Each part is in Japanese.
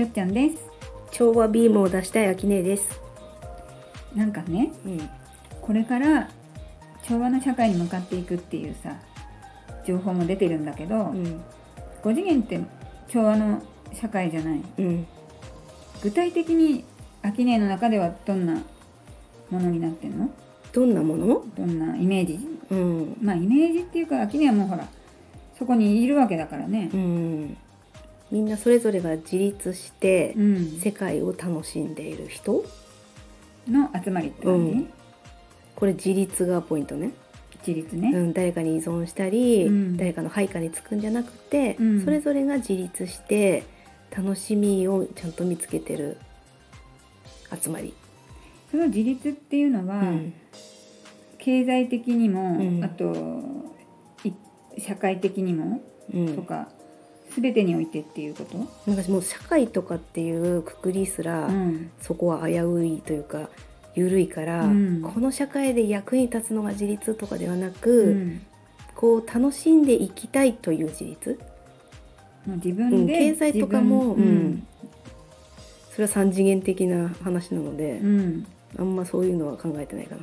よっちゃんです調和ビームを出したい秋音です。なんかねうん。これから調和の社会に向かっていくっていうさ情報も出てるんだけど、うん。5次元って調和の社会じゃないうん。具体的に秋音の中ではどんなものになってんの？どんなもの？どんなイメージ？うん。まあイメージっていうか秋音はもうほらそこにいるわけだからねうん。みんなそれぞれが自立してうん、世界を楽しんでいる人？の集まりって感じ、うんこれ自立がポイントね。自立ね、うん。誰かに依存したり、うん誰かの配下につくんじゃなくて、うんそれぞれが自立して楽しみをちゃんと見つけてる集まり。その自立っていうのは、うん。経済的にも、うんあとい社会的にもうんとか、全てにおいてっていうこと、なんかもう社会とかっていうくくりすら、うん。そこは危ういというか緩いから、うん。この社会で役に立つのが自立とかではなく、うん。こう楽しんでいきたいという自立？自分で、うん経済とかもそれは三次元的な話なのでう、ん。あんまそういうのは考えてないかな。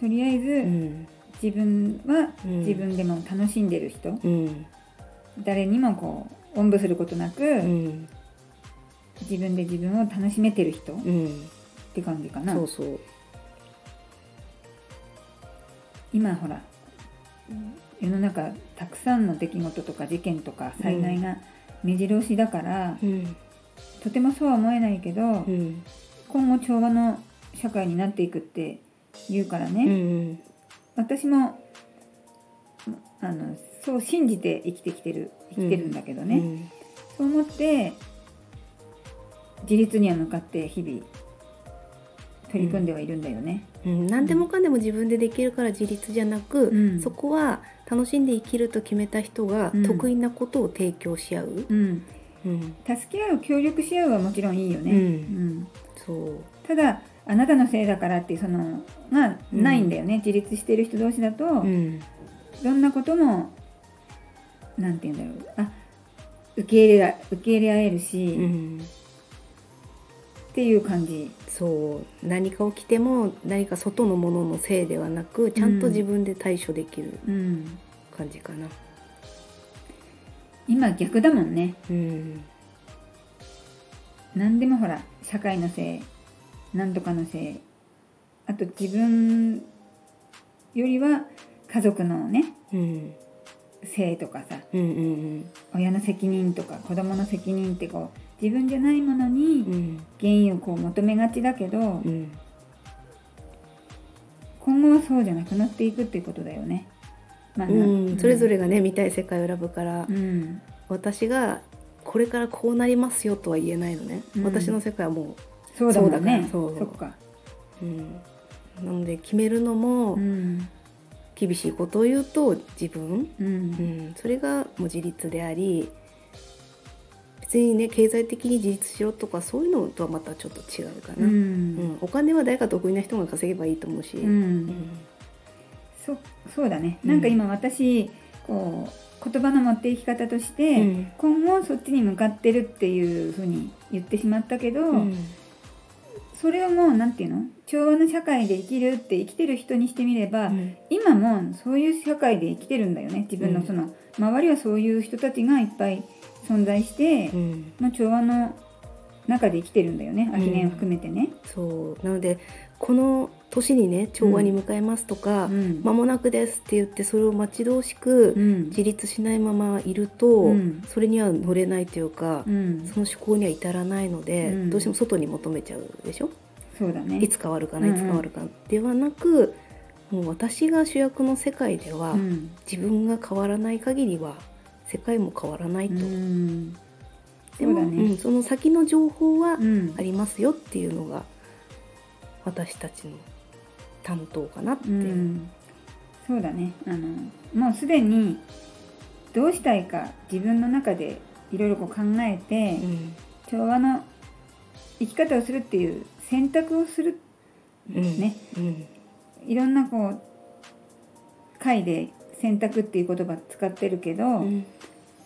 とりあえず、うん。自分はうん。自分でも楽しんでる人、うん誰にもこうおんぶすることなく、うん自分で自分を楽しめてる人っうん、て感じかな。そうそう。今ほら世の中たくさんの出来事とか事件とか災害が目白押しだから、うん。とてもそうは思えないけど、うん。今後調和の社会になっていくって言うからうね、ん。私もあのそう信じて生きてきてる生きてるんだけどね、うんそう思って自立には向かって日々取り組んではいるんだよね。うん、何でもかんでも自分でできるから自立じゃなく、うん。そこは楽しんで生きると決めた人がうん。得意なことを提供し合う、うん、うん。助け合う協力し合うはもちろんいいよね。うん。うん。そう。ただあなたのせいだからっていうそのがないんだよね、自立してる人同士だと、うん。どんなこともなんて言うんだろう。あ受け入れら受け入れ合えるし、うっん、ていう感じ。そう。何か起きても何か外のもののせいではなくちゃんと自分で対処できるうん、感じかな。今逆だもんね。うん。何でもほら社会のせい何とかのせいあと自分よりは家族のねうんせいとかさうんうん親の責任とか子供の責任ってこう自分じゃないものにうん原因をこう求めがちだけどうん。今後はそうじゃなくなっていくっていうことだよね。まあなうん、それぞれがね見たい世界を選ぶから、うん私がこれからこうなりますよとは言えないのね、うん。私の世界はもそうそうだから。ねそう。そっか、う、うん、なので決めるのもうん厳しいことを言うと自分、ううんん、それがもう自立であり別にね経済的に自立しろとかそういうのとはまたちょっと違うかうな、うん。ん。お金は誰か得意な人が稼げばいいと思うし、うん。うん。そそうだね。うん。なんか今私こう言葉の持っていき方として、うん。今後そっちに向かってるっていうふうに言ってしまったけど、うん。それをもうなんていうの？調和の社会で生きるって生きてる人にしてみれば、うん。今もそういう社会で生きてるんだよね。自分のその、周りはそういう人たちがいっぱい存在して、うん。の調和の中で生きてるんだよね。秋年を含めてね。そう。なのでこの年にね調和に向かいますとか、うん。間もなくですって言ってそれを待ち遠しくうん。自立しないままいると、うん。それには乗れないというか、うん。その思考には至らないので、うん。どうしても外に求めちゃうでしょ？そうだね。いつ変わるかなうんいつ変わるかではなく、もう私が主役の世界では、うん。自分が変わらない限りは世界も変わらないと、うん。でもね。うんその先の情報はうん。ありますよっていうのが私たちの担当かなって、うん、そうだね。あのもうすでにどうしたいか自分の中でいろいろ考えて、うん。調和の生き方をするっていう選択をするうん。ねうん。いろんなこう回で選択っていう言葉使ってるけど、うん。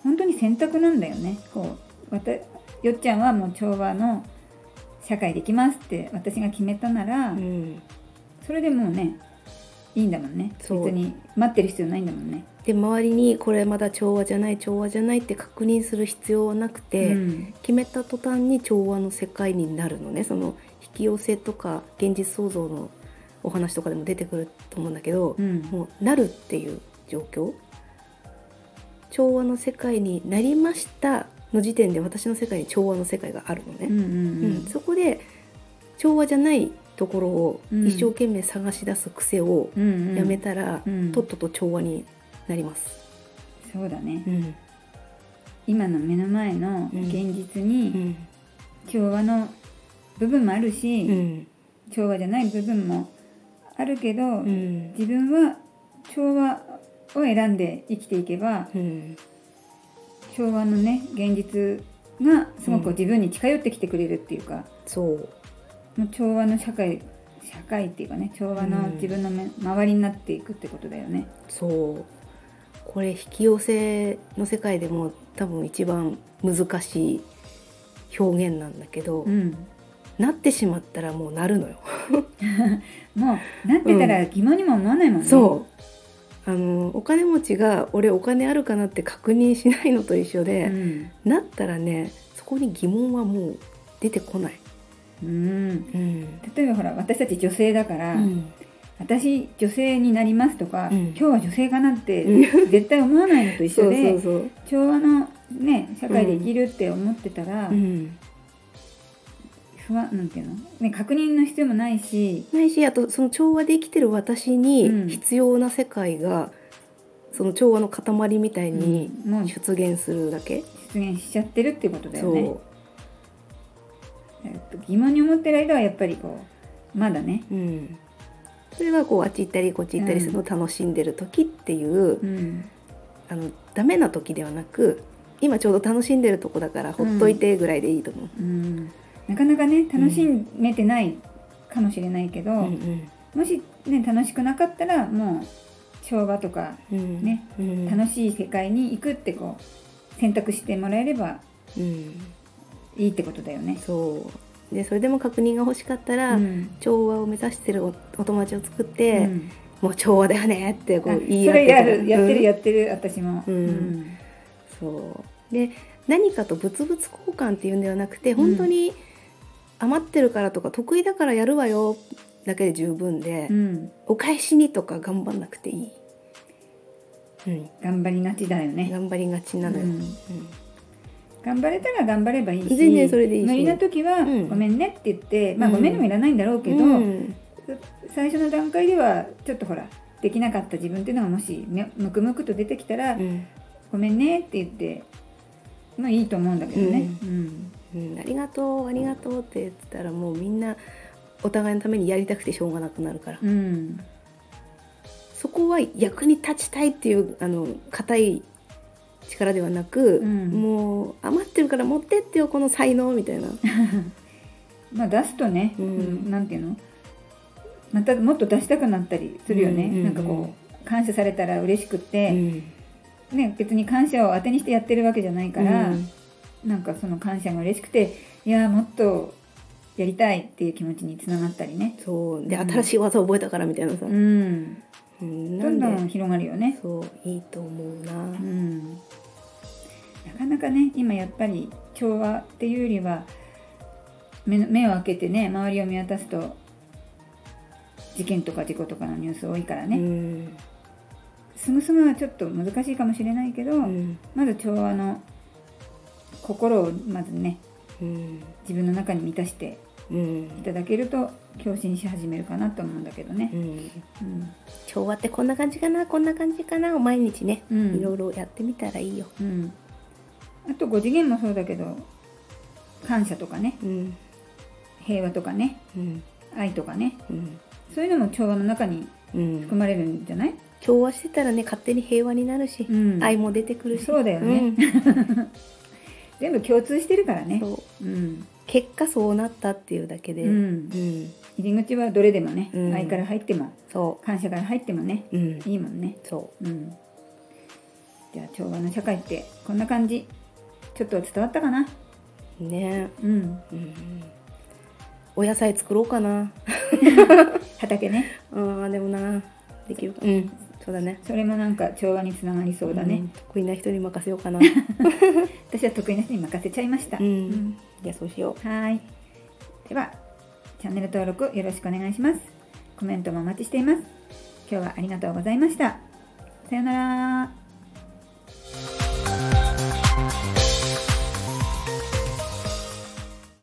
本当に選択なんだよね。こうわたよっちゃんはもう調和の社会できますって私が決めたなら、うん、それでもうねいいんだもんね。別に待ってる必要ないんだもんね。で周りにこれまだ調和じゃない調和じゃないって確認する必要はなくて、うん。決めた途端に調和の世界になるのねその引き寄せとか現実創造のお話とかでも出てくると思うんだけど、うん。もうなるっていう状況。調和の世界になりましたの時点で私の世界に調和の世界があるのね、うんうんうん。そこで調和じゃないところをうん。一生懸命探し出す癖をやめたら、うん。とっとと調和になります。そうだね。うん。今の目の前の現実うにん。調和の部分もあるし、うん。調和じゃない部分もあるけど、うん。自分は調和を選んで生きていけばうん。調和のね現実がすごく自分に近寄ってきてくれるっていうか、そう。もう調和の社会社会っていうかね調和のうん。自分のめ周りになっていくってことだよね。そうこれ引き寄せの世界でも多分一番難しい表現なんだけど、うん、なってしまったらもうなるのよ。もうなってたら疑問にも思わないもんね。そう。あのお金持ちが俺お金あるかなって確認しないのと一緒で、うん。なったらねそこに疑問はもう出てこない。うん、うん。例えばほら私たち女性だから、うん私女性になりますとか、うん。今日は女性かなってう絶対思わないのと一緒で。調和のね社会で生きるって思ってたら、うん。不安なんていうの、ね、確認の必要もないし、ないしあとその調和で生きてる私うん。に必要な世界が、その調和の塊みたいに出現するだけ、出現しちゃってるっていうことだよね。えっと疑問に思ってる間はやっぱりこうまだね、うん、それはこうあっち行ったりこっち行ったりするのを楽しんでる時っていう、うん。あのダメな時ではなく今ちょうど楽しんでるとこだからほっといてぐらいでいいと思う。うん、なかなかね楽しめてないかもしれないけど、うん。もしね楽しくなかったらもう調和とかうんうん。ねうん。楽しい世界に行くってこう選択してもらえればうん、いいってことだよね。そうでそれでも確認が欲しかったら、うん。調和を目指してるおお友達を作って、うん。もう調和だよねってこあう言い合ってた。らるやってるうんやってる私も。うん。そう。で何かと物々交換っていうんではなくて本当に余ってるからとか得意だからやるわよだけで十分で、うん。お返しにとか頑張んなくていい、うん、頑張りがちだよね。頑張りがちなのよ、うん頑張れたら頑張ればいいし全然それでいいし。無理な時はうん。ごめんねって言って、まあうん。ごめんもいらないんだろうけど、うん。最初の段階ではちょっとほらできなかった自分っていうのがもしめむくむくと出てきたら、うん。ごめんねって言ってまあいいと思うんだけどね。うん。うん。ありがとうありがとうって言ってたらもうみんなお互いのためにやりたくてしょうがなくなるから、うん。そこは役に立ちたいっていうあの硬い力ではなく、うん。もう余ってるから持ってってよこの才能みたいな、まあ出すとね、うん。うんなんていうの？またもっと出したくなったりするよね、うんうんうんなんかこう感謝されたら嬉しくっうて、ん。ね、別に感謝を当てにしてやってるわけじゃないから、うん。なんかその感謝が嬉しくていやもっとやりたいっていう気持ちにつながったりね、そう。で、うん。新しい技覚えたからみたいなさ、うん、うん。どんどなんで広がるよね。そういいと思うな、うん、なかなかね今やっぱり調和っていうよりは目を開けてね周りを見渡すと事件とか事故とかのニュース多いからうね、ん。すぐすぐはちょっと難しいかもしれないけど、うん。まず調和の心をまずねうん。自分の中に満たしてうん。いただけると共振し始めるかなと思うんだけどね。う。ん。うん。調和ってこんな感じかなこんな感じかなを毎日ね、うん。いろいろやってみたらいいよ。うん、あと5次元もそうだけど感謝とかね。うん。平和とかね。うん。愛とかね。うん。そういうのも調和の中にうん。含まれるんじゃない、調和してたらね勝手に平和になるし、うん。愛も出てくるし。そうだよね。全部共通してるからね。う。ん。結果そうなったっていうだけで、入り口はどれでもね、うん。愛から入ってもそ感謝から入ってもねいいもんね。そうん、じゃあ調和の社会ってこんな感じちょっと伝わったかな？うねうんうん。お野菜作ろうかな。畑ね。あーでもな。できるか。うんそうだね。それもなんか調和につながりそうだね、ん得意な人に任せようかな。私は得意な人に任せちゃいました、うん。じゃあそうしよはい。ではチャンネル登録よろしくお願いします。コメントもお待ちしています。今日はありがとうございました。さようなら